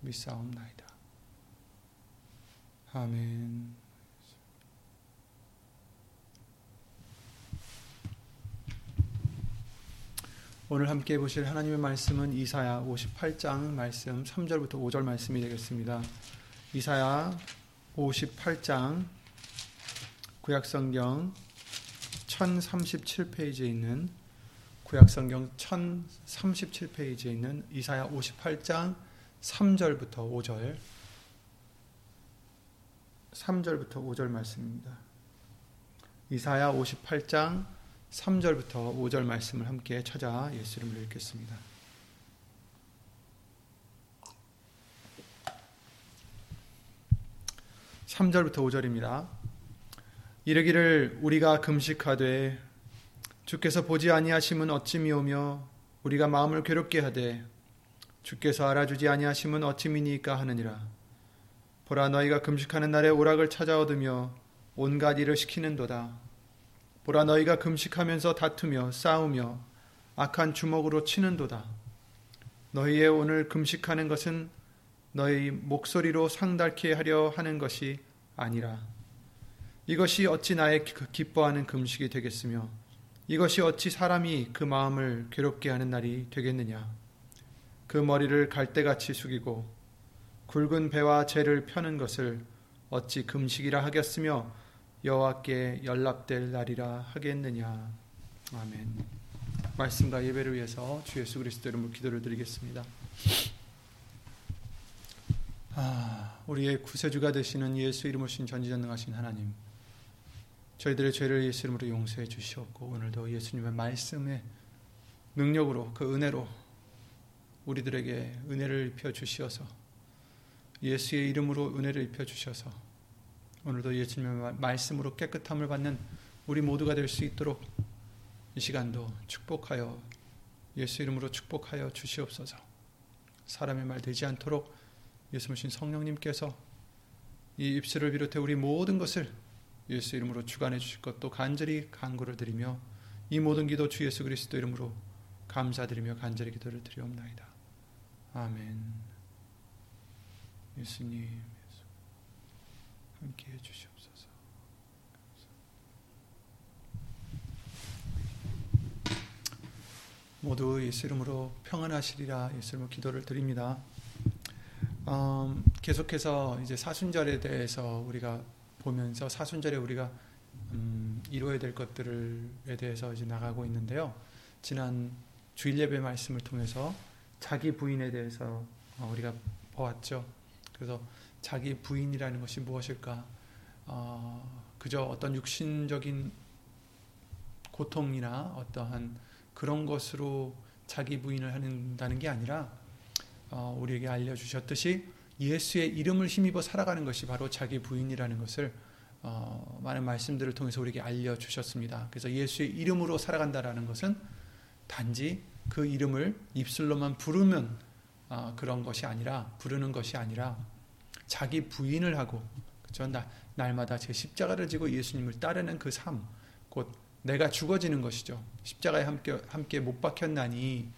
믿사옵나이다. 아멘. 오늘 함께 보실 하나님의 말씀은 이사야 58장 말씀 3절부터 5절 말씀이 되겠습니다. 이사야 58장 구약성경 1037페이지에 있는 구약성경 1037페이지에 있는 이사야 58장 3절부터 5절 3절부터 5절 말씀입니다. 이사야 58장 3절부터 5절 말씀을 함께 찾아 예수 이름으로 읽겠습니다. (3절부터) (5절입니다) 이르기를 우리가 금식하되 주께서 보지 아니하심은 어찌미오며 우리가 마음을 괴롭게 하되 주께서 알아주지 아니하심은 어찌 미니까 하느니라. 보라 너희가 금식하는 날에 오락을 찾아 얻으며 온갖 일을 시키는도다. 보라 너희가 금식하면서 다투며 싸우며 악한 주먹으로 치는도다. 너희의 오늘 금식하는 것은 너희 목소리로 상달케 하려 하는 것이 아니라 이것이 어찌 나의 기뻐하는 금식이 되겠으며 이것이 어찌 사람이 그 마음을 괴롭게 하는 날이 되겠느냐. 그 머리를 갈대같이 숙이고 굵은 배와 재를 펴는 것을 어찌 금식이라 하겠으며 여호와께 연락될 날이라 하겠느냐. 아멘. 말씀과 예배를 위해서 주 예수 그리스도 이름으로 기도를 드리겠습니다. 아, 우리의 구세주가 되시는 예수 이름으로 신 전지전능하신 하나님. 저희들의 죄를 예수 이름으로 용서해 주시옵고 오늘도 예수님의 말씀의 능력으로 그 은혜로 우리들에게 은혜를 입혀 주시어서 예수의 이름으로 은혜를 입혀 주셔서 오늘도 예수님의 말씀으로 깨끗함을 받는 우리 모두가 될 수 있도록 이 시간도 축복하여 예수 이름으로 축복하여 주시옵소서. 사람의 말 되지 않도록 예수님 성령님께서 이 입술을 비롯해 우리 모든 것을 예수 이름으로 주관해 주실 것도 간절히 간구를 드리며 이 모든 기도 주 예수 그리스도 이름으로 감사드리며 간절히 기도를 드리옵나이다. 아멘. 예수님, 예수. 함께 해주시옵소서. 모두 예수 이름으로 평안하시리라 예수 이름으로 기도를 드립니다. 음, 계속해서 이제 사순절에 대해서 우리가 보면서 사순절에 우리가 음, 이루어야 될 것들에 대해서 이제 나가고 있는데요. 지난 주일 예배 말씀을 통해서 자기 부인에 대해서 어, 우리가 보았죠. 그래서 자기 부인이라는 것이 무엇일까? 어, 그저 어떤 육신적인 고통이나 어떠한 그런 것으로 자기 부인을 한다는 게 아니라 어, 우리에게 알려주셨듯이 예수의 이름을 힘입어 살아가는 것이 바로 자기 부인이라는 것을 어, 많은 말씀들을 통해서 우리에게 알려주셨습니다. 그래서 예수의 이름으로 살아간다라는 것은 단지 그 이름을 입술로만 부르면 어, 그런 것이 아니라 부르는 것이 아니라 자기 부인을 하고 그죠 날마다 제 십자가를 지고 예수님을 따르는 그 삶, 곧 내가 죽어지는 것이죠. 십자가에 함께 함께 못 박혔나니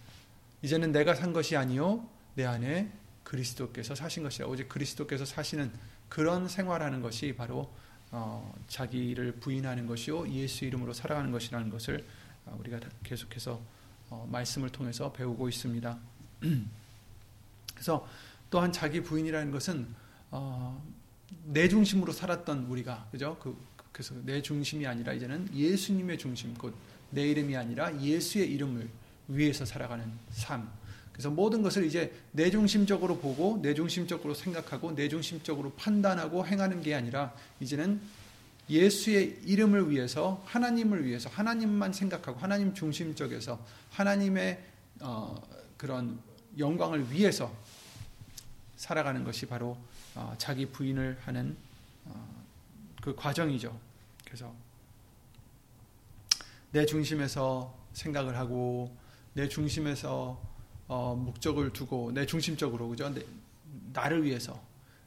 이제는 내가 산 것이 아니요 내 안에 그리스도께서 사신 것이라 오직 그리스도께서 사시는 그런 생활하는 것이 바로 어, 자기를 부인하는 것이요 예수 이름으로 살아가는 것이라는 것을 어, 우리가 계속해서 어, 말씀을 통해서 배우고 있습니다. 그래서 또한 자기 부인이라는 것은 어, 내 중심으로 살았던 우리가 그죠? 그, 그래서 내 중심이 아니라 이제는 예수님의 중심, 곧 내 이름이 아니라 예수의 이름을 위해서 살아가는 삶. 그래서 모든 것을 이제 내 중심적으로 보고 내 중심적으로 생각하고 내 중심적으로 판단하고 행하는 게 아니라 이제는 예수의 이름을 위해서 하나님을 위해서 하나님만 생각하고 하나님 중심적에서 하나님의 어, 그런 영광을 위해서 살아가는 것이 바로 어, 자기 부인을 하는 어, 그 과정이죠. 그래서 내 중심에서 생각을 하고 내 중심에서 어, 목적을 두고 내 중심적으로 그죠? 내, 나를 위해서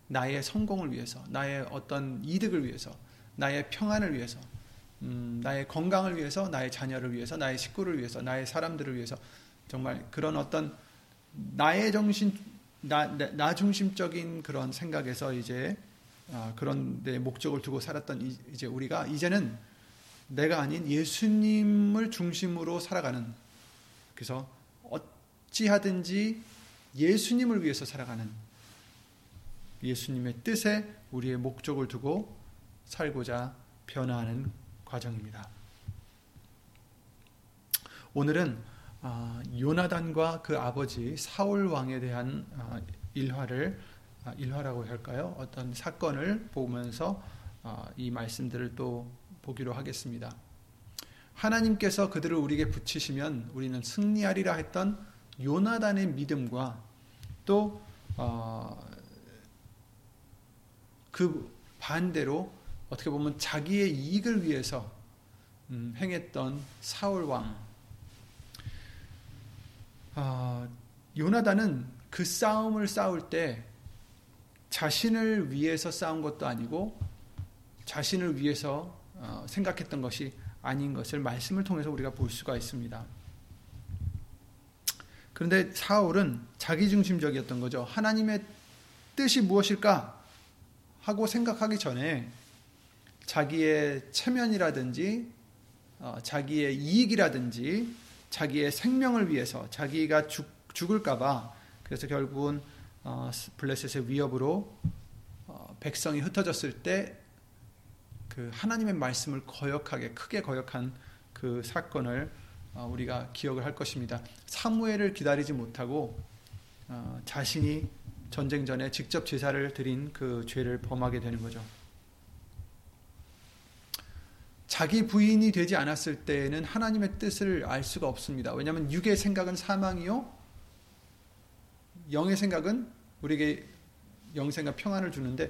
나의 성공을 위해서 나의 어떤 이득을 위해서 나의 평안을 위해서 음, 나의 건강을 위해서 나의 자녀를 위해서 나의 식구를 위해서 나의 사람들을 위해서 정말 그런 어떤 나의 정신 나, 나 중심적인 그런 생각에서 이제 아, 그런 데 목적을 두고 살았던 이제 우리가 이제는 내가 아닌 예수님을 중심으로 살아가는 그래서 어찌하든지 예수님을 위해서 살아가는 예수님의 뜻에 우리의 목적을 두고 살고자 변화하는 과정입니다. 오늘은 아, 요나단과 그 아버지 사울 왕에 대한 아, 일화를 아, 일화라고 할까요? 어떤 사건을 보면서 이 말씀들을 또 보기로 하겠습니다. 하나님께서 그들을 우리에게 붙이시면 우리는 승리하리라 했던 요나단의 믿음과 또그 어, 반대로 어떻게 보면 자기의 이익을 위해서 음, 행했던 사울 왕. 아, 요나단은 그 싸움을 싸울 때 자신을 위해서 싸운 것도 아니고 자신을 위해서 어, 생각했던 것이 아닌 것을 말씀을 통해서 우리가 볼 수가 있습니다. 그런데 사울은 자기중심적이었던 거죠. 하나님의 뜻이 무엇일까 하고 생각하기 전에 자기의 체면이라든지 어, 자기의 이익이라든지 자기의 생명을 위해서 자기가 죽, 죽을까봐 그래서 결국은 어, 블레셋의 위협으로 어, 백성이 흩어졌을 때 그 하나님의 말씀을 거역하게 크게 거역한 그 사건을 어, 우리가 기억을 할 것입니다. 사무엘을 기다리지 못하고 어, 자신이 전쟁 전에 직접 제사를 드린 그 죄를 범하게 되는 거죠. 자기 부인이 되지 않았을 때에는 하나님의 뜻을 알 수가 없습니다. 왜냐하면 육의 생각은 사망이요, 영의 생각은 우리에게 영생과 평안을 주는데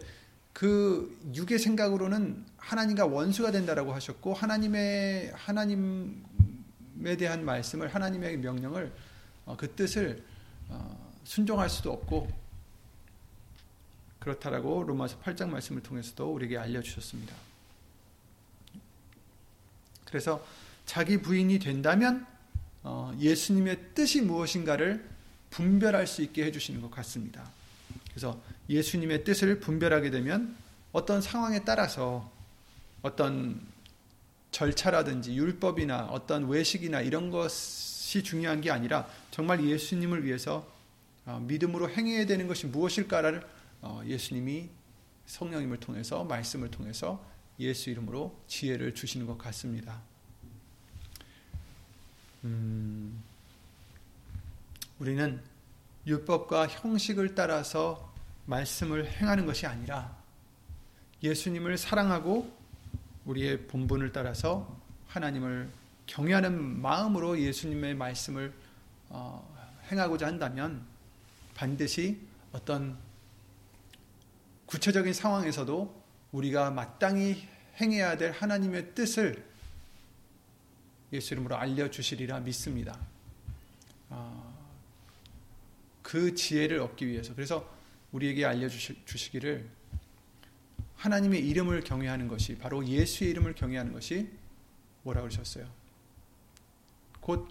그 육의 생각으로는 하나님과 원수가 된다라고 하셨고 하나님의 하나님에 대한 말씀을 하나님의 명령을 어, 그 뜻을 어, 순종할 수도 없고 그렇다라고 로마서 8장 말씀을 통해서도 우리에게 알려 주셨습니다. 그래서 자기 부인이 된다면 어, 예수님의 뜻이 무엇인가를 분별할 수 있게 해주시는 것 같습니다. 그래서 예수님의 뜻을 분별하게 되면 어떤 상황에 따라서 어떤 절차라든지 율법이나 어떤 외식이나 이런 것이 중요한 게 아니라 정말 예수님을 위해서 어, 믿음으로 행해야 되는 것이 무엇일까를 어, 예수님이 성령님을 통해서 말씀을 통해서 예수 이름으로 지혜를 주시는 것 같습니다. 음, 우리는 율법과 형식을 따라서 말씀을 행하는 것이 아니라 예수님을 사랑하고 우리의 본분을 따라서 하나님을 경외하는 마음으로 예수님의 말씀을 어, 행하고자 한다면 반드시 어떤 구체적인 상황에서도 우리가 마땅히 행해야 될 하나님의 뜻을 예수 이름으로 알려주시리라 믿습니다. 아, 그 지혜를 얻기 위해서 그래서 우리에게 알려주시기를 하나님의 이름을 경외하는 것이 바로 예수의 이름을 경외하는 것이 뭐라 그러셨어요? 곧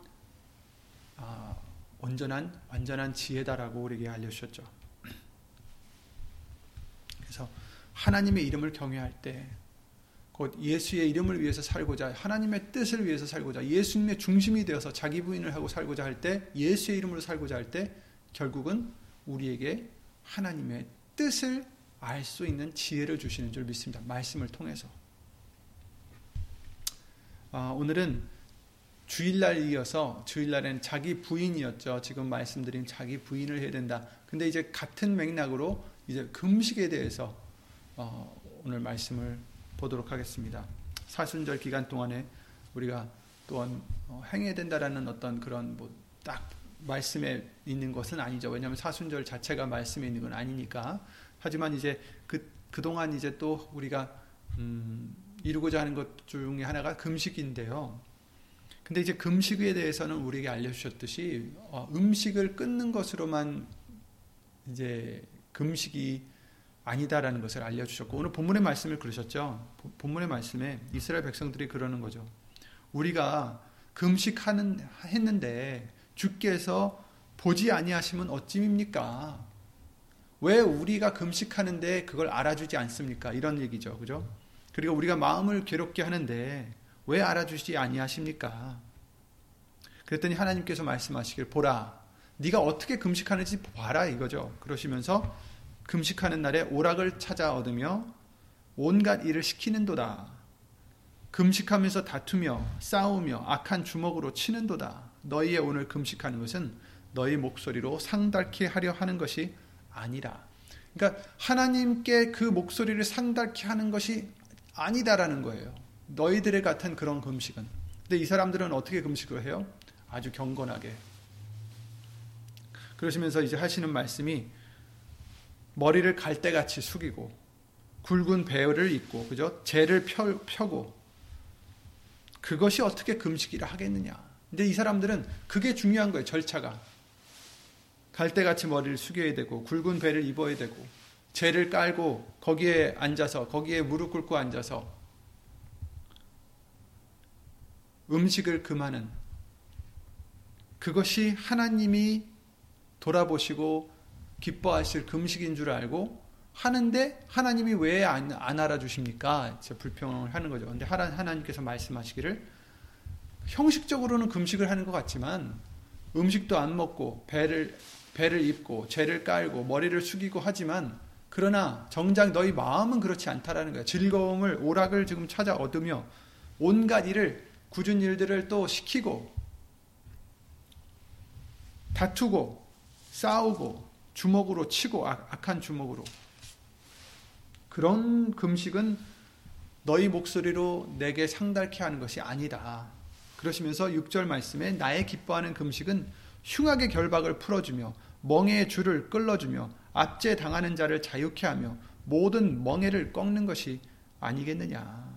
아, 온전한 완전한 지혜다라고 우리에게 알려주셨죠. 그래서 하나님의 이름을 경외할 때, 곧 예수의 이름을 위해서 살고자, 하나님의 뜻을 위해서 살고자, 예수님의 중심이 되어서 자기 부인을 하고 살고자 할 때, 예수의 이름으로 살고자 할 때, 결국은 우리에게 하나님의 뜻을 알 수 있는 지혜를 주시는 줄 믿습니다. 말씀을 통해서. 아, 오늘은 주일날 이어서 주일날엔 자기 부인이었죠. 지금 말씀드린 자기 부인을 해야 된다. 근데 이제 같은 맥락으로 이제 금식에 대해서 어, 오늘 말씀을 보도록 하겠습니다. 사순절 기간 동안에 우리가 또한 어, 행해야 된다라는 어떤 그런 뭐 딱 말씀에 있는 것은 아니죠. 왜냐하면 사순절 자체가 말씀에 있는 건 아니니까. 하지만 이제 그 그동안 이제 또 우리가 음, 이루고자 하는 것 중에 하나가 금식인데요. 근데 이제 금식에 대해서는 우리에게 알려주셨듯이 어, 음식을 끊는 것으로만 이제 금식이 아니다라는 것을 알려주셨고 오늘 본문의 말씀을 그러셨죠. 본문의 말씀에 이스라엘 백성들이 그러는 거죠. 우리가 금식하는 했는데 주께서 보지 아니하시면 어찌입니까? 왜 우리가 금식하는데 그걸 알아주지 않습니까? 이런 얘기죠. 그죠? 그리고 우리가 마음을 괴롭게 하는데 왜 알아주지 아니하십니까? 그랬더니 하나님께서 말씀하시길 보라. 네가 어떻게 금식하는지 봐라 이거죠. 그러시면서 금식하는 날에 오락을 찾아 얻으며 온갖 일을 시키는도다. 금식하면서 다투며 싸우며 악한 주먹으로 치는도다. 너희의 오늘 금식하는 것은 너희 목소리로 상달케 하려 하는 것이 아니라. 그러니까 하나님께 그 목소리를 상달케 하는 것이 아니다라는 거예요. 너희들의 같은 그런 금식은. 근데 이 사람들은 어떻게 금식을 해요? 아주 경건하게. 그러시면서 이제 하시는 말씀이 머리를 갈대같이 숙이고 굵은 배를 입고 그죠? 재를 펴, 펴고 그것이 어떻게 금식이라 하겠느냐. 근데 이 사람들은 그게 중요한 거예요. 절차가. 갈대같이 머리를 숙여야 되고 굵은 배를 입어야 되고 재를 깔고 거기에 앉아서 거기에 무릎 꿇고 앉아서 음식을 금하는 그것이 하나님이 돌아보시고 기뻐하실 금식인 줄 알고 하는데 하나님이 왜안안 알아주십니까? 불평을 하는 거죠. 근데 하나님께서 말씀하시기를 형식적으로는 금식을 하는 것 같지만 음식도 안 먹고 배를 배를 입고 죄를 깔고 머리를 숙이고 하지만 그러나 정작 너희 마음은 그렇지 않다라는 거예요. 즐거움을 오락을 지금 찾아 얻으며 온갖 일을 굳은 일들을 또 시키고 다투고 싸우고 주먹으로 치고 악한 주먹으로 그런 금식은 너희 목소리로 내게 상달케 하는 것이 아니다. 그러시면서 6절 말씀에 나의 기뻐하는 금식은 흉악의 결박을 풀어주며 멍해의 줄을 끌어주며 압제 당하는 자를 자유케 하며 모든 멍해를 꺾는 것이 아니겠느냐.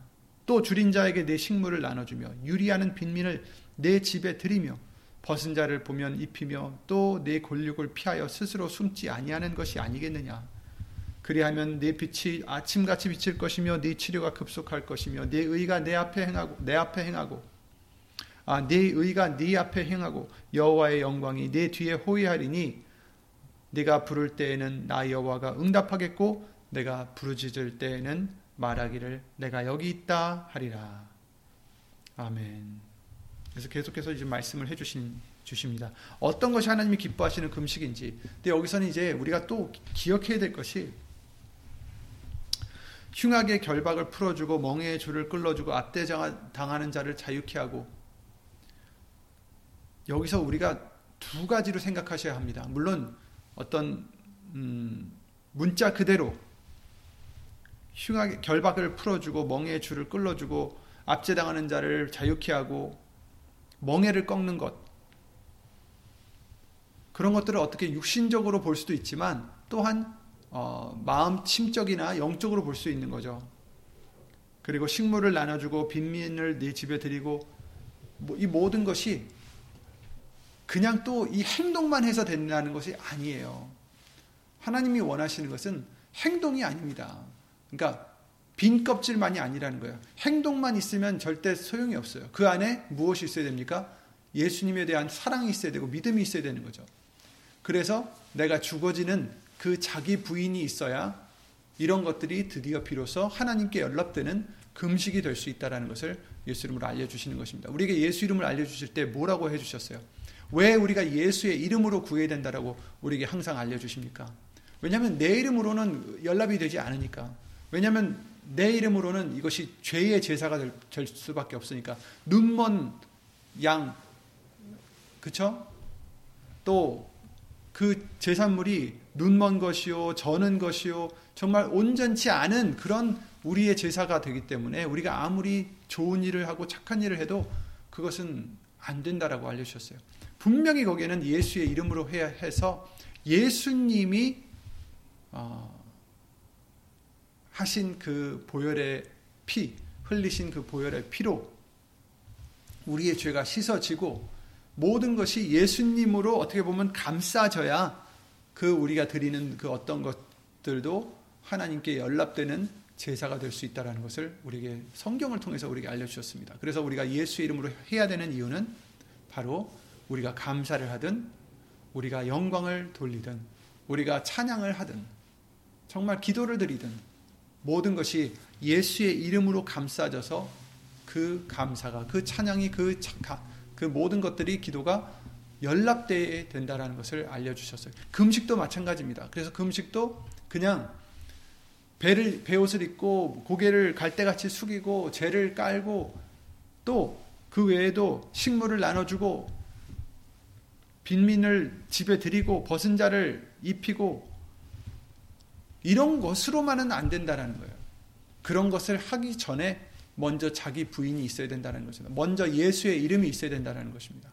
또 줄인 자에게 내 식물을 나눠주며 유리하는 빈민을 내 집에 들이며 벗은 자를 보면 입히며 또내 권력을 피하여 스스로 숨지 아니하는 것이 아니겠느냐. 그리하면 내 빛이 아침같이 비칠 것이며 네 치료가 급속할 것이며 네 의가 내 앞에 행하고 내 앞에 행하고 아, 네 의가 네 앞에 행하고 여호와의 영광이 네 뒤에 호위하리니 네가 부를 때에는 나 여호와가 응답하겠고 내가 부르짖을 때에는 말하기를 내가 여기 있다 하리라. 아멘. 그래서 계속해서 이제 말씀을 해주신 주십니다. 어떤 것이 하나님이 기뻐하시는 금식인지. 근데 여기서는 이제 우리가 또 기억해야 될 것이 흉악의 결박을 풀어주고 멍해의 줄을 끌어주고 압대당하는 자를 자유케 하고 여기서 우리가 두 가지로 생각하셔야 합니다. 물론 어떤 음, 문자 그대로 흉하게 결박을 풀어주고 멍해의 줄을 끌어주고 압제당하는 자를 자유케 하고 멍해를 꺾는 것 그런 것들을 어떻게 육신적으로 볼 수도 있지만 또한 어, 마음 침적이나 영적으로 볼 수 있는 거죠. 그리고 식물을 나눠주고 빈민을 네 집에 드리고 뭐, 이 모든 것이 그냥 또 이 행동만 해서 된다는 것이 아니에요. 하나님이 원하시는 것은 행동이 아닙니다. 그러니까 빈 껍질만이 아니라는 거예요. 행동만 있으면 절대 소용이 없어요. 그 안에 무엇이 있어야 됩니까? 예수님에 대한 사랑이 있어야 되고 믿음이 있어야 되는 거죠. 그래서 내가 죽어지는 그 자기 부인이 있어야 이런 것들이 드디어 비로소 하나님께 연락되는 금식이 될 수 있다는 것을 예수 이름으로 알려주시는 것입니다. 우리에게 예수 이름을 알려주실 때 뭐라고 해주셨어요? 왜 우리가 예수의 이름으로 구해야 된다라고 우리에게 항상 알려주십니까? 왜냐하면 내 이름으로는 연락이 되지 않으니까. 왜냐하면 내 이름으로는 이것이 죄의 제사가 될, 될 수밖에 없으니까. 눈먼 양, 그쵸? 또 그 제산물이 눈먼 것이요, 저는 것이요, 정말 온전치 않은 그런 우리의 제사가 되기 때문에 우리가 아무리 좋은 일을 하고 착한 일을 해도 그것은 안 된다라고 알려주셨어요. 분명히 거기에는 예수의 이름으로 해야 해서 예수님이 어, 하신 그 보혈의 피, 흘리신 그 보혈의 피로 우리의 죄가 씻어지고 모든 것이 예수님으로 어떻게 보면 감싸져야 그 우리가 드리는 그 어떤 것들도 하나님께 연락되는 제사가 될 수 있다는 것을 우리에게 성경을 통해서 우리에게 알려 주셨습니다. 그래서 우리가 예수의 이름으로 해야 되는 이유는 바로 우리가 감사를 하든 우리가 영광을 돌리든 우리가 찬양을 하든 정말 기도를 드리든 모든 것이 예수의 이름으로 감싸져서 그 감사가 그 찬양이 그, 그 모든 것들이 기도가 연락돼야 된다는 것을 알려주셨어요. 금식도 마찬가지입니다. 그래서 금식도 그냥 배를 배옷을 입고 고개를 갈대같이 숙이고 죄를 깔고 또 그 외에도 식물을 나눠주고 빈민을 집에 드리고 벗은 자를 입히고 이런 것으로만은 안 된다는 거예요. 그런 것을 하기 전에 먼저 자기 부인이 있어야 된다는 것입니다. 먼저 예수의 이름이 있어야 된다는 것입니다.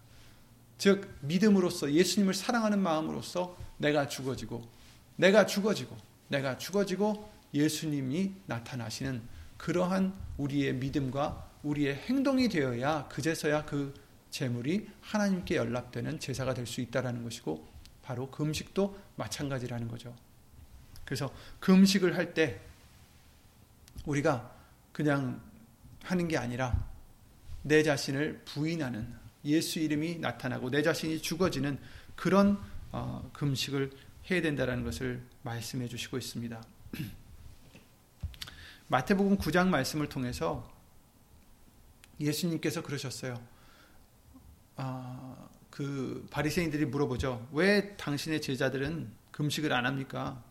즉 믿음으로써 예수님을 사랑하는 마음으로써 내가 죽어지고 내가 죽어지고 내가 죽어지고 예수님이 나타나시는 그러한 우리의 믿음과 우리의 행동이 되어야 그제서야 그 재물이 하나님께 연락되는 제사가 될 수 있다라는 것이고 바로 금식도 마찬가지라는 거죠. 그래서 금식을 할 때 우리가 그냥 하는 게 아니라 내 자신을 부인하는 예수 이름이 나타나고 내 자신이 죽어지는 그런 어, 금식을 해야 된다는 것을 말씀해 주시고 있습니다. 마태복음 9장 말씀을 통해서 예수님께서 그러셨어요. 아, 그 바리새인들이 물어보죠. 왜 당신의 제자들은 금식을 안 합니까?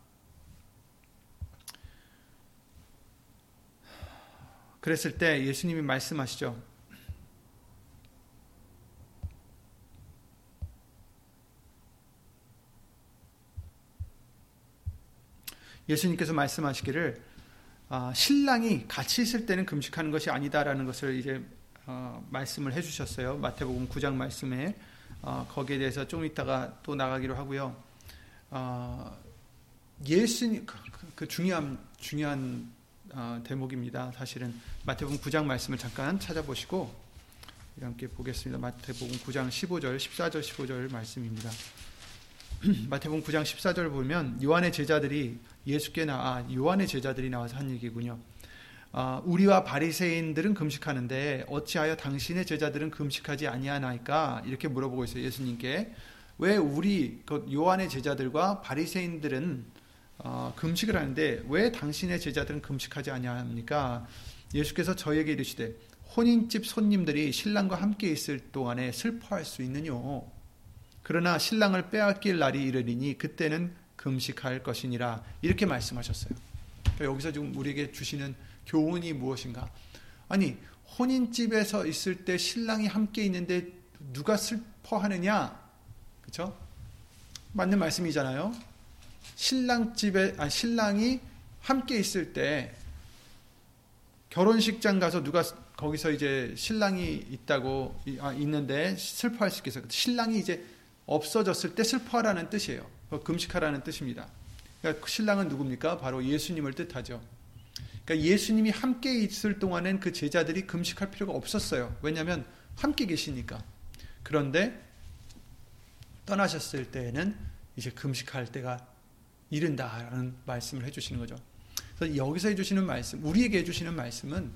그랬을 때 예수님이 말씀하시죠. 예수님께서 말씀하시기를 아, 신랑이 같이 있을 때는 금식하는 것이 아니다라는 것을 이제 어, 말씀을 해주셨어요. 마태복음 9장 말씀에 어, 거기에 대해서 좀 이따가 또 나가기로 하고요. 어, 예수님 그, 그, 그 중요한 중요한 대목입니다. 사실은 마태복음 9장 말씀을 잠깐 찾아보시고 함께 보겠습니다. 마태복음 9장 15절, 14절, 15절 말씀입니다. 마태복음 9장 14절 보면 요한의 제자들이 예수께 나아 아, 요한의 제자들이 나와서 한 얘기군요. 아, 우리와 바리새인들은 금식하는데 어찌하여 당신의 제자들은 금식하지 아니하나이까 이렇게 물어보고 있어요 예수님께 왜 우리 그 요한의 제자들과 바리새인들은 어, 금식을 하는데 왜 당신의 제자들은 금식하지 아니합니까? 예수께서 저에게 이르시되 혼인집 손님들이 신랑과 함께 있을 동안에 슬퍼할 수 있느뇨. 그러나 신랑을 빼앗길 날이 이르리니 그때는 금식할 것이니라 이렇게 말씀하셨어요. 그러니까 여기서 지금 우리에게 주시는 교훈이 무엇인가? 아니 혼인집에서 있을 때 신랑이 함께 있는데 누가 슬퍼하느냐? 그렇죠? 맞는 말씀이잖아요. 신랑 집에 아 신랑이 함께 있을 때 결혼식장 가서 누가 거기서 이제 신랑이 있다고 아, 있는데 슬퍼할 수 있겠어요. 신랑이 이제 없어졌을 때 슬퍼하라는 뜻이에요. 금식하라는 뜻입니다. 그러니까 신랑은 누굽니까? 바로 예수님을 뜻하죠. 그러니까 예수님이 함께 있을 동안엔 그 제자들이 금식할 필요가 없었어요. 왜냐하면 함께 계시니까. 그런데 떠나셨을 때에는 이제 금식할 때가 이른다라는 말씀을 해주시는 거죠. 그래서 여기서 해주시는 말씀, 우리에게 해주시는 말씀은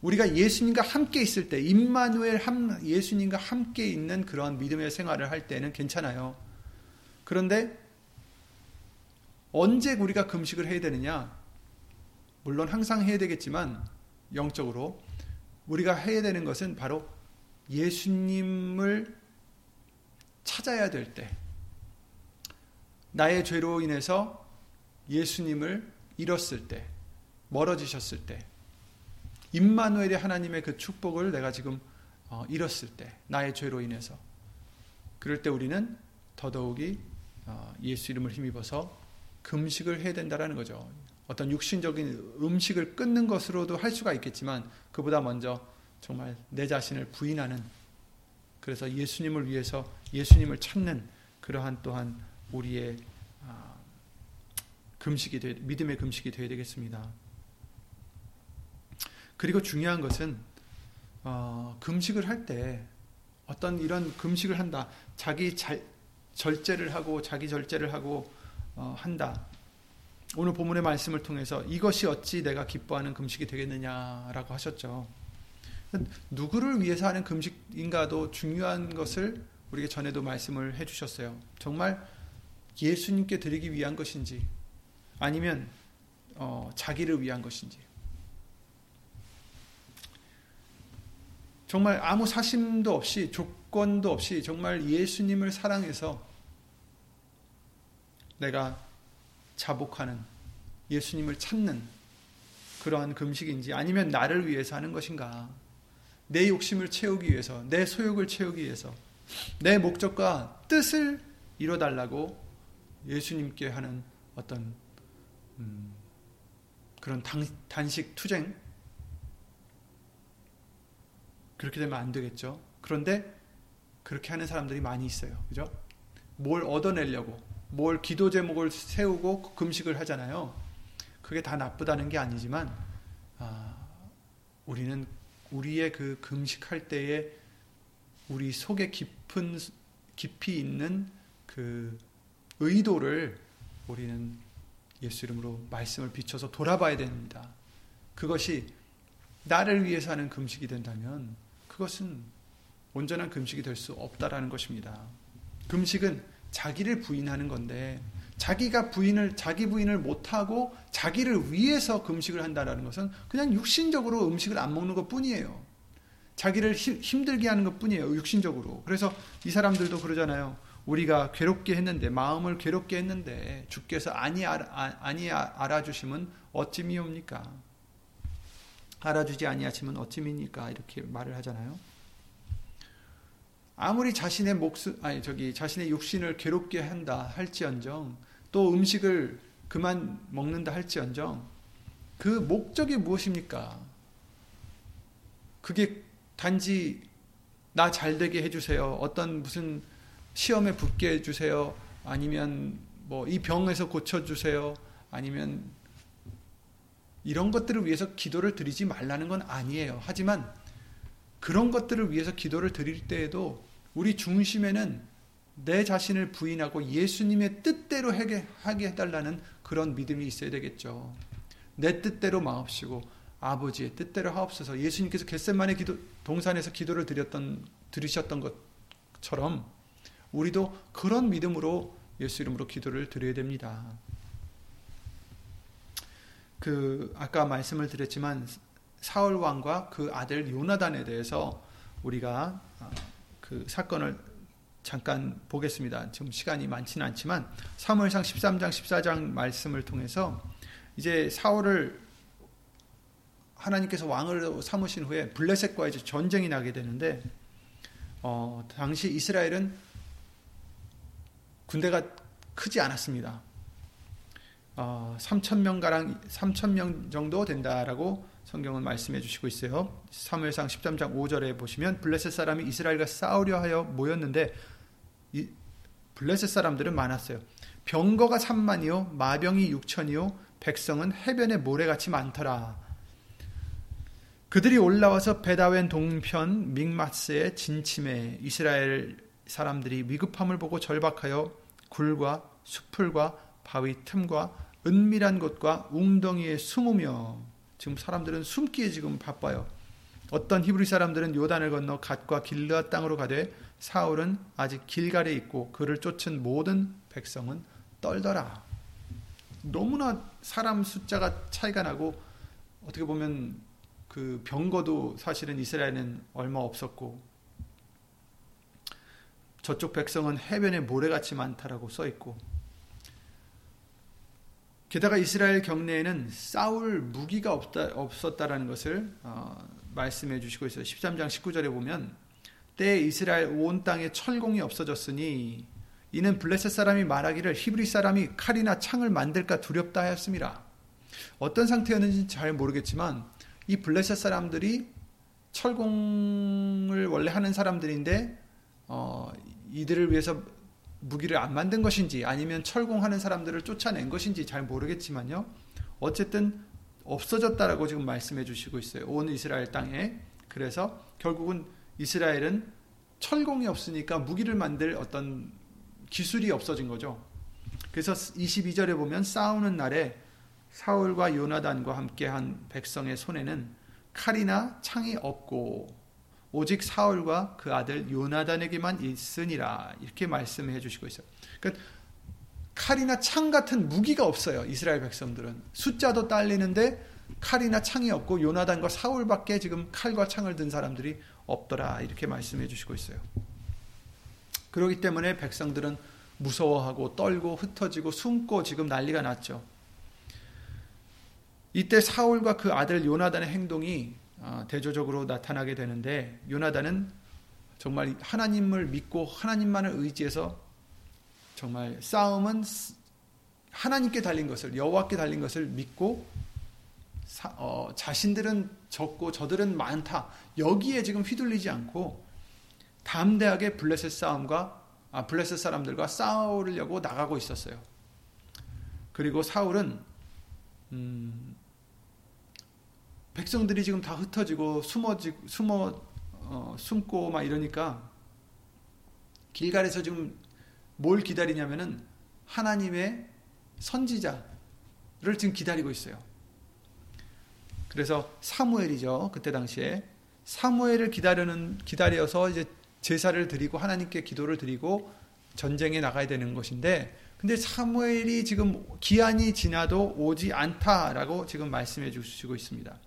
우리가 예수님과 함께 있을 때, 임마누엘 예수님과 함께 있는 그런 믿음의 생활을 할 때는 괜찮아요. 그런데 언제 우리가 금식을 해야 되느냐? 물론 항상 해야 되겠지만 영적으로 우리가 해야 되는 것은 바로 예수님을 찾아야 될 때, 나의 죄로 인해서 예수님을 잃었을 때, 멀어지셨을 때, 임마누엘의 하나님의 그 축복을 내가 지금 어, 잃었을 때, 나의 죄로 인해서 그럴 때 우리는 더더욱이 어, 예수 이름을 힘입어서 금식을 해야 된다라는 거죠. 어떤 육신적인 음식을 끊는 것으로도 할 수가 있겠지만 그보다 먼저 정말 내 자신을 부인하는 그래서 예수님을 위해서 예수님을 찾는 그러한 또한 우리의 아, 금식이 되, 믿음의 금식이 되어야 되겠습니다. 그리고 중요한 것은 어, 금식을 할 때 어떤 이런 금식을 한다. 자기 잘, 절제를 하고 자기 절제를 하고 어, 한다. 오늘 본문의 말씀을 통해서 이것이 어찌 내가 기뻐하는 금식이 되겠느냐라고 하셨죠. 누구를 위해서 하는 금식인가도 중요한 것을 우리에게 전에도 말씀을 해주셨어요. 정말 예수님께 드리기 위한 것인지 아니면 어, 자기를 위한 것인지. 정말 아무 사심도 없이 조건도 없이 정말 예수님을 사랑해서 내가 자복하는 예수님을 찾는 그러한 금식인지 아니면 나를 위해서 하는 것인가? 내 욕심을 채우기 위해서 내 소욕을 채우기 위해서 내 목적과 뜻을 이뤄달라고 예수님께 하는 어떤 음, 그런 단, 단식 투쟁 그렇게 되면 안 되겠죠. 그런데 그렇게 하는 사람들이 많이 있어요. 그죠? 뭘 얻어내려고, 뭘 기도 제목을 세우고 금식을 하잖아요. 그게 다 나쁘다는 게 아니지만, 아, 우리는 우리의 그 금식할 때에 우리 속에 깊은, 깊이 있는 그 의도를 우리는 예수 이름으로 말씀을 비춰서 돌아봐야 됩니다. 그것이 나를 위해서 하는 금식이 된다면 그것은 온전한 금식이 될 수 없다라는 것입니다. 금식은 자기를 부인하는 건데 자기가 부인을 자기 부인을 못 하고 자기를 위해서 금식을 한다라는 것은 그냥 육신적으로 음식을 안 먹는 것 뿐이에요. 자기를 힘들게 하는 것 뿐이에요. 육신적으로. 그래서 이 사람들도 그러잖아요. 우리가 괴롭게 했는데 마음을 괴롭게 했는데 주께서 아니 알아, 아니 알아주시면 어찌미옵니까? 알아주지 아니하시면 어찌입니까? 이렇게 말을 하잖아요. 아무리 자신의 목숨 아니 저기 자신의 육신을 괴롭게 한다 할지언정 또 음식을 그만 먹는다 할지언정 그 목적이 무엇입니까? 그게 단지 나 잘 되게 해주세요. 어떤 무슨 시험에 붙게 해주세요. 아니면 뭐 이 병에서 고쳐주세요. 아니면 이런 것들을 위해서 기도를 드리지 말라는 건 아니에요. 하지만 그런 것들을 위해서 기도를 드릴 때에도 우리 중심에는 내 자신을 부인하고 예수님의 뜻대로 하게, 해달라는 그런 믿음이 있어야 되겠죠. 내 뜻대로 마옵시고 아버지의 뜻대로 하옵소서. 예수님께서 겟셋만의 기도 동산에서 기도를 드렸던 들으셨던 것처럼 우리도 그런 믿음으로 예수 이름으로 기도를 드려야 됩니다. 그 아까 말씀을 드렸지만 사울 왕과 그 아들 요나단에 대해서 우리가 아, 그 사건을 잠깐 보겠습니다. 지금 시간이 많지는 않지만 사무엘상 13장 14장 말씀을 통해서 이제 사울을 하나님께서 왕을 삼으신 후에 블레셋과 이제 전쟁이 나게 되는데 어, 당시 이스라엘은 군대가 크지 않았습니다. 어, 3천 명 가량 3천 명 정도 된다라고 성경은 말씀해 주시고 있어요. 사무엘상 13장 5절에 보시면 블레셋 사람이 이스라엘과 싸우려 하여 모였는데 이 블레셋 사람들은 많았어요. 병거가 3만이요 마병이 6천이요 백성은 해변의 모래같이 많더라. 그들이 올라와서 베다웬 동편 믹마스의 진침에 이스라엘 사람들이 위급함을 보고 절박하여 굴과 수풀과 바위 틈과 은밀한 곳과 웅덩이에 숨으며 지금 사람들은 숨기에 지금 바빠요. 어떤 히브리 사람들은 요단을 건너 갓과 길르앗 땅으로 가되 사울은 아직 길갈에 있고 그를 쫓은 모든 백성은 떨더라. 너무나 사람 숫자가 차이가 나고 어떻게 보면 그 병거도 사실은 이스라엘은 얼마 없었고 저쪽 백성은 해변에 모래같이 많다라고 써 있고 게다가 이스라엘 경내에는 싸울 무기가 없다, 없었다라는 것을 어, 말씀해 주시고 있어요. 13장 19절에 보면 때 이스라엘 온 땅에 철공이 없어졌으니 이는 블레셋 사람이 말하기를 히브리 사람이 칼이나 창을 만들까 두렵다 하였습니다. 어떤 상태였는지 잘 모르겠지만 이 블레셋 사람들이 철공을 원래 하는 사람들인데 어, 이들을 위해서 무기를 안 만든 것인지 아니면 철공하는 사람들을 쫓아낸 것인지 잘 모르겠지만요. 어쨌든 없어졌다라고 지금 말씀해 주시고 있어요. 온 이스라엘 땅에. 그래서 결국은 이스라엘은 철공이 없으니까 무기를 만들 어떤 기술이 없어진 거죠. 그래서 22절에 보면 싸우는 날에 사울과 요나단과 함께한 백성의 손에는 칼이나 창이 없고 오직 사울과 그 아들 요나단에게만 있으니라 이렇게 말씀해 주시고 있어요. 그러니까 칼이나 창 같은 무기가 없어요. 이스라엘 백성들은 숫자도 딸리는데 칼이나 창이 없고 요나단과 사울밖에 지금 칼과 창을 든 사람들이 없더라 이렇게 말씀해 주시고 있어요. 그렇기 때문에 백성들은 무서워하고 떨고 흩어지고 숨고 지금 난리가 났죠. 이때 사울과 그 아들 요나단의 행동이 어, 대조적으로 나타나게 되는데 요나단은 정말 하나님을 믿고 하나님만을 의지해서 정말 싸움은 하나님께 달린 것을 여호와께 달린 것을 믿고 사, 어, 자신들은 적고 저들은 많다 여기에 지금 휘둘리지 않고 담대하게 블레셋 싸움과 아, 블레셋 사람들과 싸우려고 나가고 있었어요. 그리고 사울은 음, 백성들이 지금 다 흩어지고 숨어지 숨어 어, 숨고 막 이러니까 길갈에서 지금 뭘 기다리냐면은 하나님의 선지자를 지금 기다리고 있어요. 그래서 사무엘이죠. 그때 당시에 사무엘을 기다리는 기다려서 이제 제사를 드리고 하나님께 기도를 드리고 전쟁에 나가야 되는 것인데 근데 사무엘이 지금 기한이 지나도 오지 않다라고 지금 말씀해 주시고 있습니다.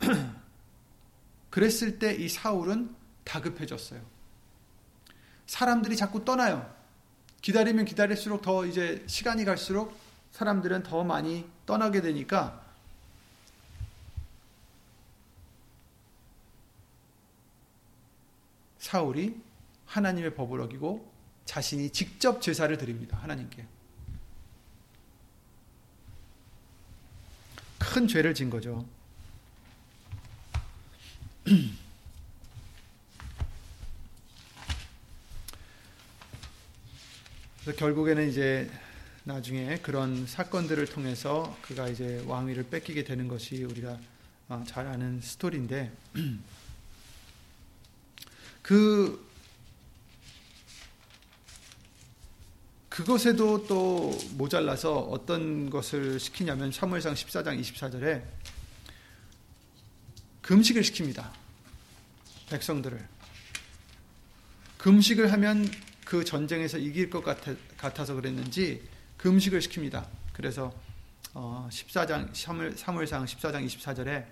그랬을 때 이 사울은 다급해졌어요. 사람들이 자꾸 떠나요. 기다리면 기다릴수록 더 이제 시간이 갈수록 사람들은 더 많이 떠나게 되니까 사울이 하나님의 법을 어기고 자신이 직접 제사를 드립니다. 하나님께. 큰 죄를 진 거죠. 그래서 결국에는 이제 나중에 그런 사건들을 통해서 그가 이제 왕위를 뺏기게 되는 것이 우리가 어, 잘 아는 스토리인데 그 그것에도 또 모자라서 어떤 것을 시키냐면 사무엘상 14장 24절에 금식을 시킵니다. 백성들을. 금식을 하면 그 전쟁에서 이길 것 같아, 서 그랬는지 금식을 시킵니다. 그래서 14장 어, 사무엘 상 14장 24절에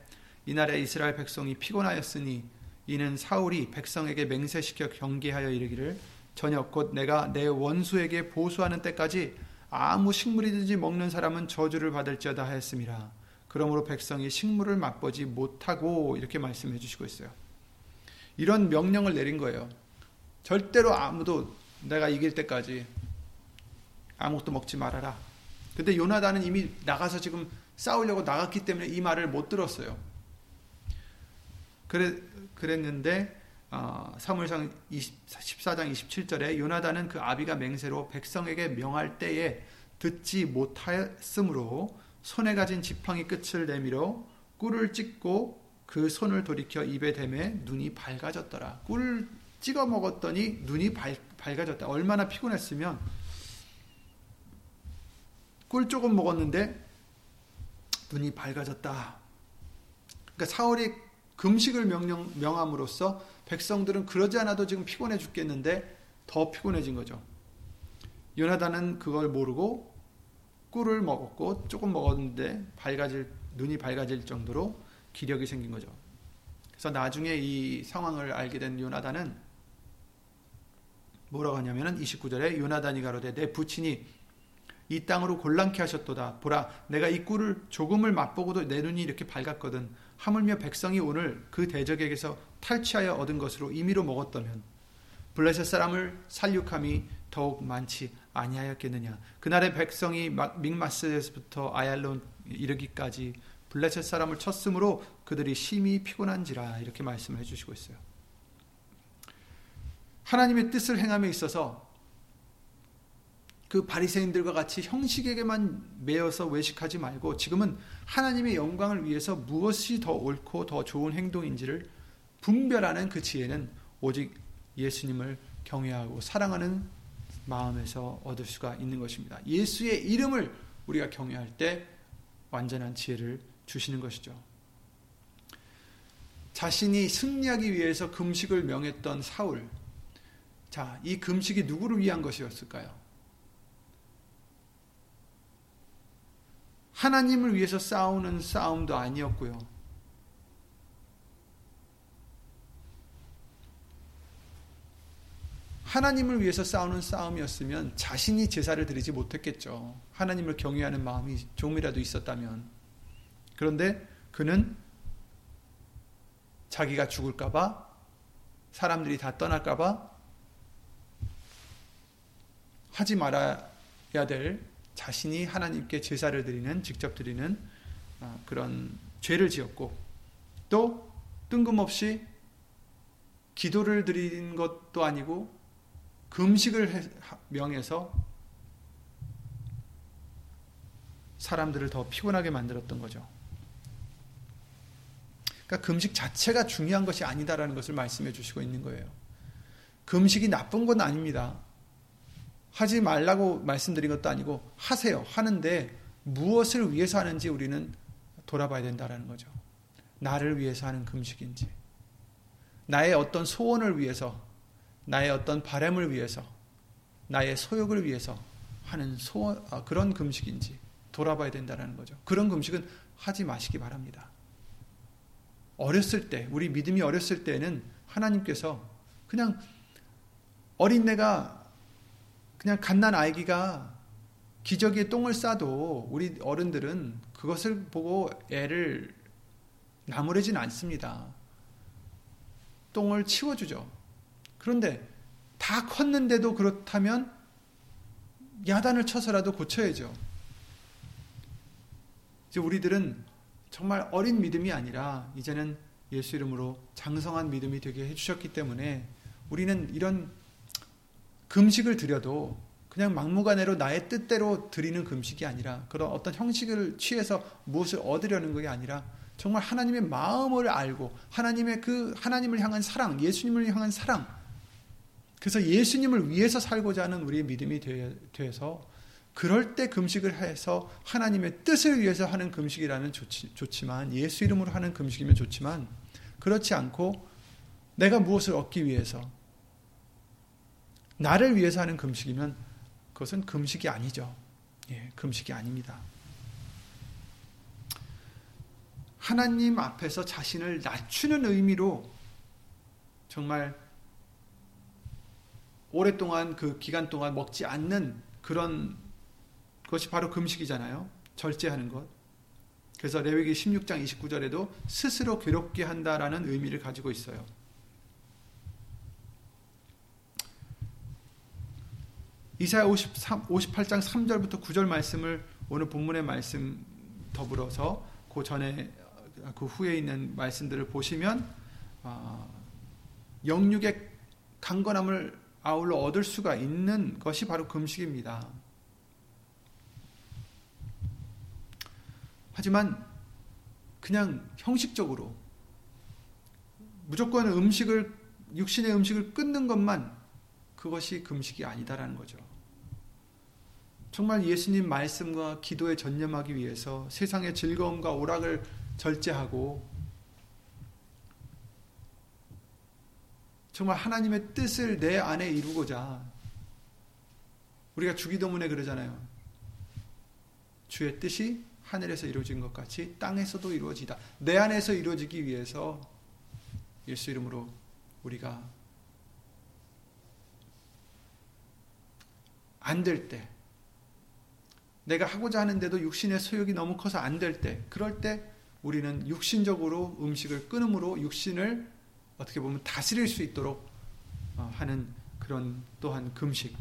이날에 이스라엘 백성이 피곤하였으니 이는 사울이 백성에게 맹세시켜 경계하여 이르기를 저녁 곧 내가 내 원수에게 보수하는 때까지 아무 식물이든지 먹는 사람은 저주를 받을지어다 하였습니다. 그러므로 백성이 식물을 맛보지 못하고 이렇게 말씀해 주시고 있어요. 이런 명령을 내린 거예요. 절대로 아무도 내가 이길 때까지 아무것도 먹지 말아라. 근데 요나단은 이미 나가서 지금 싸우려고 나갔기 때문에 이 말을 못 들었어요. 그래, 그랬는데 어, 사무엘상 14장 27절에 요나단은 그 아비가 맹세로 백성에게 명할 때에 듣지 못하였으므로 손에 가진 지팡이 끝을 내밀어 꿀을 찍고 그 손을 돌이켜 입에 대매 눈이 밝아졌더라. 꿀 찍어 먹었더니 눈이 밝, 밝아졌다. 얼마나 피곤했으면 꿀 조금 먹었는데 눈이 밝아졌다. 그러니까 사울이 금식을 명령, 명함으로써 백성들은 그러지 않아도 지금 피곤해 죽겠는데 더 피곤해진 거죠. 요나단은 그걸 모르고 꿀을 먹었고 조금 먹었는데 밝아질 눈이 밝아질 정도로 기력이 생긴 거죠. 그래서 나중에 이 상황을 알게 된 요나단은 뭐라고 하냐면은 29절에 요나단이 가로되 내 부친이 이 땅으로 곤란케 하셨도다. 보라, 내가 이 꿀을 조금을 맛보고도 내 눈이 이렇게 밝았거든. 하물며 백성이 오늘 그 대적에게서 탈취하여 얻은 것으로 임의로 먹었다면 블레셋 사람을 살육함이 더욱 많지 아니하였겠느냐. 그날의 백성이 믹마스에서부터 아얄론 이르기까지 블레셋 사람을 쳤으므로 그들이 심히 피곤한지라 이렇게 말씀을 해주시고 있어요. 하나님의 뜻을 행함에 있어서 그 바리새인들과 같이 형식에게만 매여서 외식하지 말고 지금은 하나님의 영광을 위해서 무엇이 더 옳고 더 좋은 행동인지를 분별하는 그 지혜는 오직 예수님을 경외하고 사랑하는 마음에서 얻을 수가 있는 것입니다. 예수의 이름을 우리가 경외할 때 완전한 지혜를 주시는 것이죠. 자신이 승리하기 위해서 금식을 명했던 사울. 자, 이 금식이 누구를 위한 것이었을까요? 하나님을 위해서 싸우는 싸움도 아니었고요. 하나님을 위해서 싸우는 싸움이었으면 자신이 제사를 드리지 못했겠죠. 하나님을 경외하는 마음이 조금이라도 있었다면. 그런데 그는 자기가 죽을까봐, 사람들이 다 떠날까봐 하지 말아야 될 자신이 하나님께 제사를 드리는 직접 드리는 아, 그런 죄를 지었고 또 뜬금없이 기도를 드린 것도 아니고 금식을 명해서 사람들을 더 피곤하게 만들었던 거죠. 그러니까 금식 자체가 중요한 것이 아니다라는 것을 말씀해 주시고 있는 거예요. 금식이 나쁜 건 아닙니다. 하지 말라고 말씀드린 것도 아니고 하세요. 하는데 무엇을 위해서 하는지 우리는 돌아봐야 된다라는 거죠. 나를 위해서 하는 금식인지, 나의 어떤 소원을 위해서, 나의 어떤 바램을 위해서, 나의 소욕을 위해서 하는 소원, 아, 그런 금식인지 돌아봐야 된다라는 거죠. 그런 금식은 하지 마시기 바랍니다. 어렸을 때, 우리 믿음이 어렸을 때는 하나님께서 그냥 어린애가 그냥 갓난 아기가 기저귀에 똥을 싸도 우리 어른들은 그것을 보고 애를 나무래진 않습니다. 똥을 치워주죠. 그런데 다 컸는데도 그렇다면 야단을 쳐서라도 고쳐야죠. 이제 우리들은 정말 어린 믿음이 아니라 이제는 예수 이름으로 장성한 믿음이 되게 해주셨기 때문에 우리는 이런 금식을 드려도 그냥 막무가내로 나의 뜻대로 드리는 금식이 아니라 그런 어떤 형식을 취해서 무엇을 얻으려는 것이 아니라 정말 하나님의 마음을 알고 하나님의 그 하나님을 향한 사랑, 예수님을 향한 사랑. 그래서 예수님을 위해서 살고자 하는 우리의 믿음이 돼서 그럴 때 금식을 해서 하나님의 뜻을 위해서 하는 금식이라면 좋지, 좋지 만 예수 이름으로 하는 금식이면 좋지만 그렇지 않고 내가 무엇을 얻기 위해서 나를 위해서 하는 금식이면 그것은 금식이 아니죠. 예, 금식이 아닙니다. 하나님 앞에서 자신을 낮추는 의미로 정말 오랫동안 그 기간 동안 먹지 않는 그런 것이 바로 금식이잖아요. 절제하는 것. 그래서 레위기 16장 29절에도 스스로 괴롭게 한다라는 의미를 가지고 있어요. 이사야 53, 58장 3절부터 9절 말씀을 오늘 본문의 말씀 더불어서 그 전에 그 후에 있는 말씀들을 보시면 어, 영육의 강건함을 아울러 얻을 수가 있는 것이 바로 금식입니다. 하지만 그냥 형식적으로 무조건 음식을 육신의 음식을 끊는 것만 그것이 금식이 아니다라는 거죠. 정말 예수님 말씀과 기도에 전념하기 위해서 세상의 즐거움과 오락을 절제하고 정말 하나님의 뜻을 내 안에 이루고자 우리가 주기도문에 그러잖아요. 주의 뜻이 하늘에서 이루어진 것 같이 땅에서도 이루어지다. 내 안에서 이루어지기 위해서 예수 이름으로 우리가 안 될 때, 내가 하고자 하는데도 육신의 소욕이 너무 커서 안 될 때, 그럴 때 우리는 육신적으로 음식을 끊음으로 육신을 어떻게 보면 다스릴 수 있도록 어, 하는 그런 또한 금식.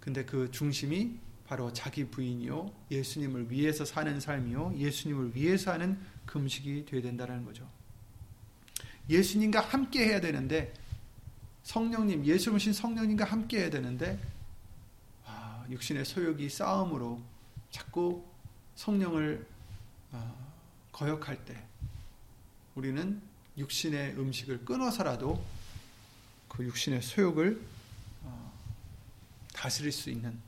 근데 그 중심이 바로 자기 부인이요, 예수님을 위해서 사는 삶이요, 예수님을 위해서 하는 금식이 되어야 된다는 거죠. 예수님과 함께 해야 되는데, 성령님, 예수님신 성령님과 함께 해야 되는데, 아, 육신의 소욕이 싸움으로 자꾸 성령을 아, 거역할 때, 우리는 육신의 음식을 끊어서라도 그 육신의 소욕을 어, 다스릴 수 있는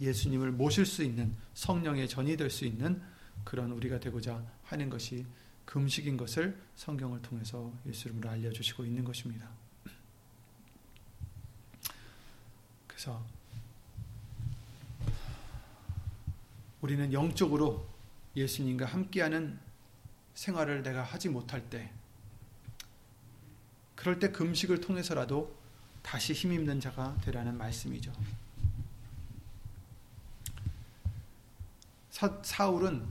예수님을 모실 수 있는 성령의 전이 될 수 있는 그런 우리가 되고자 하는 것이 금식인 것을 성경을 통해서 예수 이름으로 알려주시고 있는 것입니다. 그래서 우리는 영적으로 예수님과 함께하는 생활을 내가 하지 못할 때, 그럴 때 금식을 통해서라도 다시 힘입는 자가 되라는 말씀이죠. 사, 울은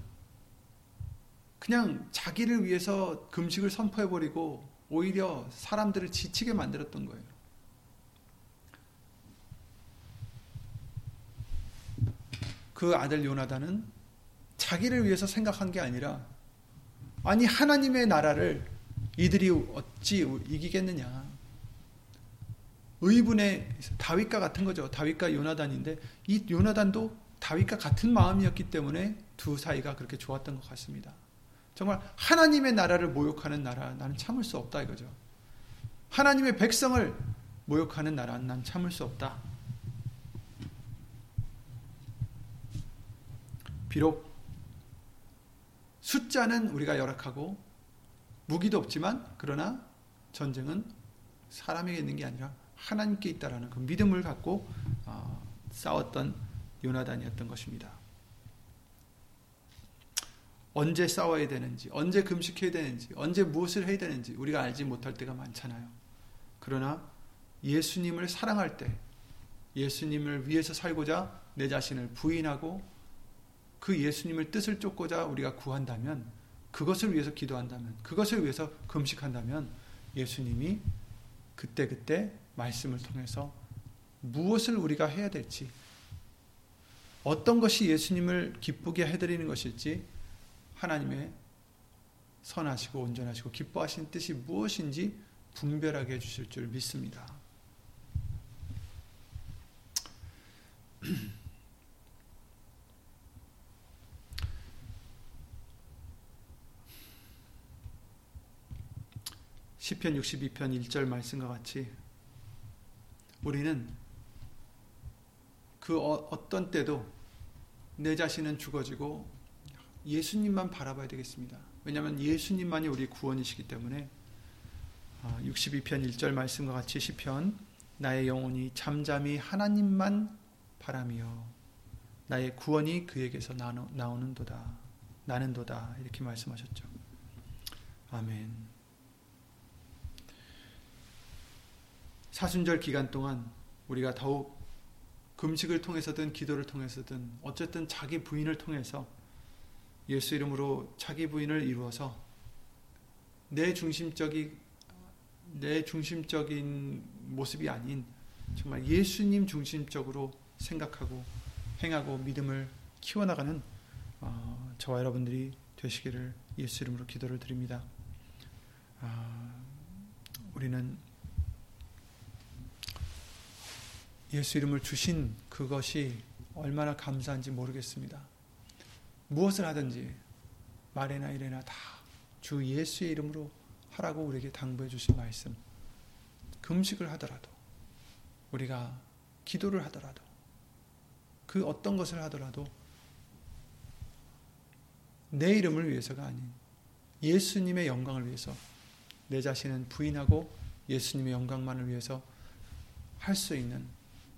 그냥 자기를 위해서 금식을 선포해버리고 오히려 사람들을 지치게 만들었던 거예요. 그 아들 요나단은 자기를 위해서 생각한 게 아니라 아니 하나님의 나라를 이들이 어찌 이기겠느냐. 의분의 다윗과 같은 거죠. 다윗과 요나단인데 이 요나단도 다윗과 같은 마음이었기 때문에 두 사이가 그렇게 좋았던 것 같습니다. 정말 하나님의 나라를 모욕하는 나라 나는 참을 수 없다 이거죠. 하나님의 백성을 모욕하는 나라 난 참을 수 없다. 비록 숫자는 우리가 열악하고 무기도 없지만 그러나 전쟁은 사람에게 있는 게 아니라 하나님께 있다라는 그 믿음을 갖고 어, 싸웠던 요나단이었던 것입니다. 언제 싸워야 되는지, 언제 금식해야 되는지, 언제 무엇을 해야 되는지 우리가 알지 못할 때가 많잖아요. 그러나 예수님을 사랑할 때, 예수님을 위해서 살고자 내 자신을 부인하고 그 예수님을 뜻을 쫓고자 우리가 구한다면 그것을 위해서 기도한다면 그것을 위해서 금식한다면 예수님이 그때그때 말씀을 통해서 무엇을 우리가 해야 될지 어떤 것이 예수님을 기쁘게 해드리는 것일지 하나님의 선하시고 온전하시고 기뻐하신 뜻이 무엇인지 분별하게 해주실 줄 믿습니다. 시편 62편 1절 말씀과 같이 우리는 그 어, 떤 때도 내 자신은 죽어지고 예수님만 바라봐야 되겠습니다. 왜냐하면 예수님만이 우리 구원이시기 때문에 62편 아, 1절 말씀과 같이 시편 나의 영혼이 잠잠히 하나님만 바라며 나의 구원이 그에게서 나오는도다 나는도다 이렇게 말씀하셨죠. 아멘. 사순절 기간 동안 우리가 더욱 금식을 통해서든 기도를 통해서든 어쨌든 자기 부인을 통해서 예수 이름으로 자기 부인을 이루어서 내 중심적인 내 중심적인 모습이 아닌 정말 예수님 중심적으로 생각하고 행하고 믿음을 키워나가는 어, 저와 여러분들이 되시기를 예수 이름으로 기도를 드립니다. 아, 우리는 예수 이름을 주신 그것이 얼마나 감사한지 모르겠습니다. 무엇을 하든지 말이나 이래나 다 주 예수의 이름으로 하라고 우리에게 당부해 주신 말씀. 금식을 하더라도 우리가 기도를 하더라도 그 어떤 것을 하더라도 내 이름을 위해서가 아닌 예수님의 영광을 위해서 내 자신은 부인하고 예수님의 영광만을 위해서 할 수 있는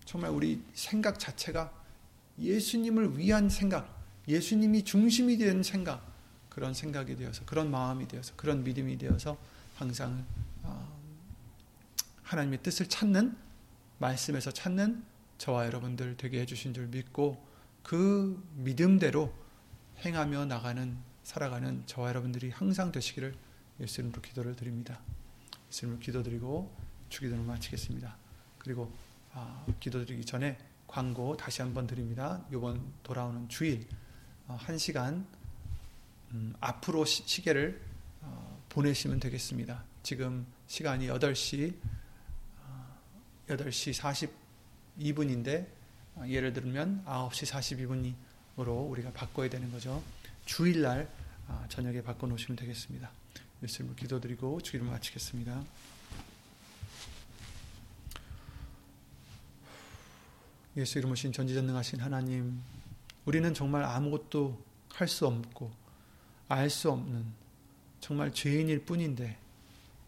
정말 우리 생각 자체가 예수님을 위한 생각, 예수님이 중심이 된 생각, 그런 생각이 되어서, 그런 마음이 되어서, 그런 믿음이 되어서 항상 어, 하나님의 뜻을 찾는, 말씀에서 찾는 저와 여러분들 되게 해주신 줄 믿고 그 믿음대로 행하며 나가는 살아가는 저와 여러분들이 항상 되시기를 예수님으로 기도를 드립니다. 예수님으로 기도드리고 주기도를 마치겠습니다. 그리고 아, 기도드리기 전에 광고 다시 한번 드립니다. 이번 돌아오는 주일 어, 한 시간 음, 앞으로 시, 계를 어, 보내시면 되겠습니다. 지금 시간이 8시 어, 8시 42분인데 어, 예를 들면 9시 42분으로 우리가 바꿔야 되는 거죠. 주일날 아, 저녁에 바꿔 놓으시면 되겠습니다. 예수님을 기도드리고 주기를 마치겠습니다. 예수 이름 오신 전지전능하신 하나님, 우리는 정말 아무것도 할 수 없고 알 수 없는 정말 죄인일 뿐인데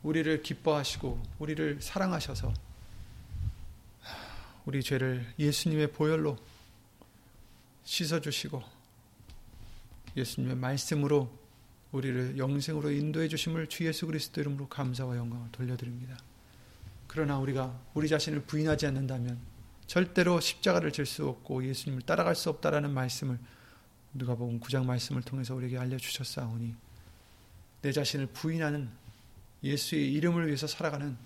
우리를 기뻐하시고 우리를 사랑하셔서 우리 죄를 예수님의 보혈로 씻어 주시고 예수님의 말씀으로 우리를 영생으로 인도해 주심을 주 예수 그리스도 이름으로 감사와 영광을 돌려드립니다. 그러나 우리가 우리 자신을 부인하지 않는다면 절대로 십자가를 질 수 없고 예수님을 따라갈 수 없다라는 말씀을 누가복음 9장 말씀을 통해서 우리에게 알려 주셨사오니 내 자신을 부인하는 예수의 이름을 위해서 살아가는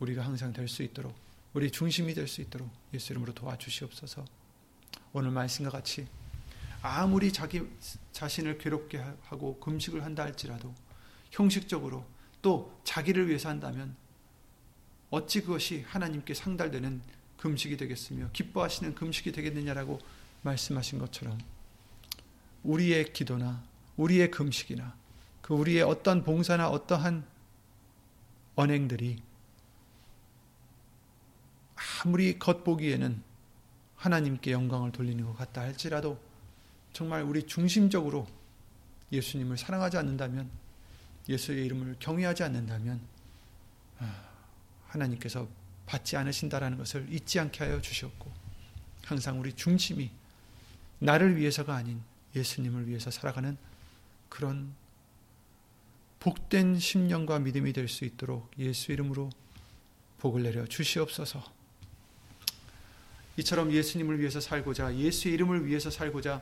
우리가 항상 될 수 있도록 우리 중심이 될 수 있도록 예수 이름으로 도와주시옵소서. 오늘 말씀과 같이 아무리 자기 자신을 괴롭게 하고 금식을 한다 할지라도 형식적으로 또 자기를 위해서 한다면 어찌 그것이 하나님께 상달되는 금식이 되겠으며 기뻐하시는 금식이 되겠느냐라고 말씀하신 것처럼 우리의 기도나 우리의 금식이나 그 우리의 어떤 봉사나 어떠한 언행들이 아무리 겉보기에는 하나님께 영광을 돌리는 것 같다 할지라도 정말 우리 중심적으로 예수님을 사랑하지 않는다면 예수의 이름을 경외하지 않는다면 아, 하나님께서 받지 않으신다라는 것을 잊지 않게 하여 주셨고 항상 우리 중심이 나를 위해서가 아닌 예수님을 위해서 살아가는 그런 복된 심령과 믿음이 될 수 있도록 예수 이름으로 복을 내려 주시옵소서. 이처럼 예수님을 위해서 살고자 예수의 이름을 위해서 살고자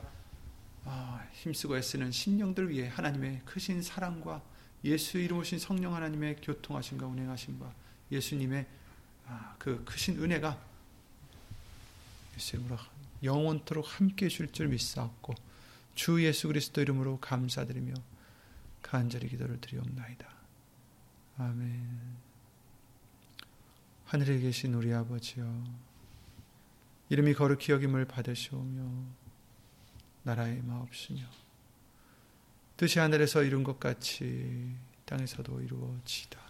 아, 힘쓰고 애쓰는 심령들 위해 하나님의 크신 사랑과 예수 이름 오신 성령 하나님의 교통하심과 운행하심과 예수님의 아, 그 크신 은혜가 영원토록 함께 해줄 줄 믿사옵고 주 예수 그리스도 이름으로 감사드리며 간절히 기도를 드리옵나이다. 아멘. 하늘에 계신 우리 아버지여 이름이 거룩히 여김을 받으시오며 나라의 마옵시며 뜻이 하늘에서 이룬 것 같이 땅에서도 이루어지다.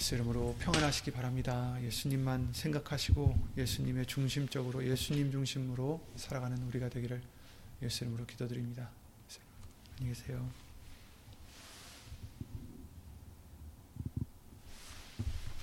예수 이름으로 평안하시기 바랍니다. 예수님만 생각하시고 예수님의 중심적으로 예수님 중심으로 살아가는 우리가 되기를 예수 이름으로 기도드립니다. 안녕히 계세요.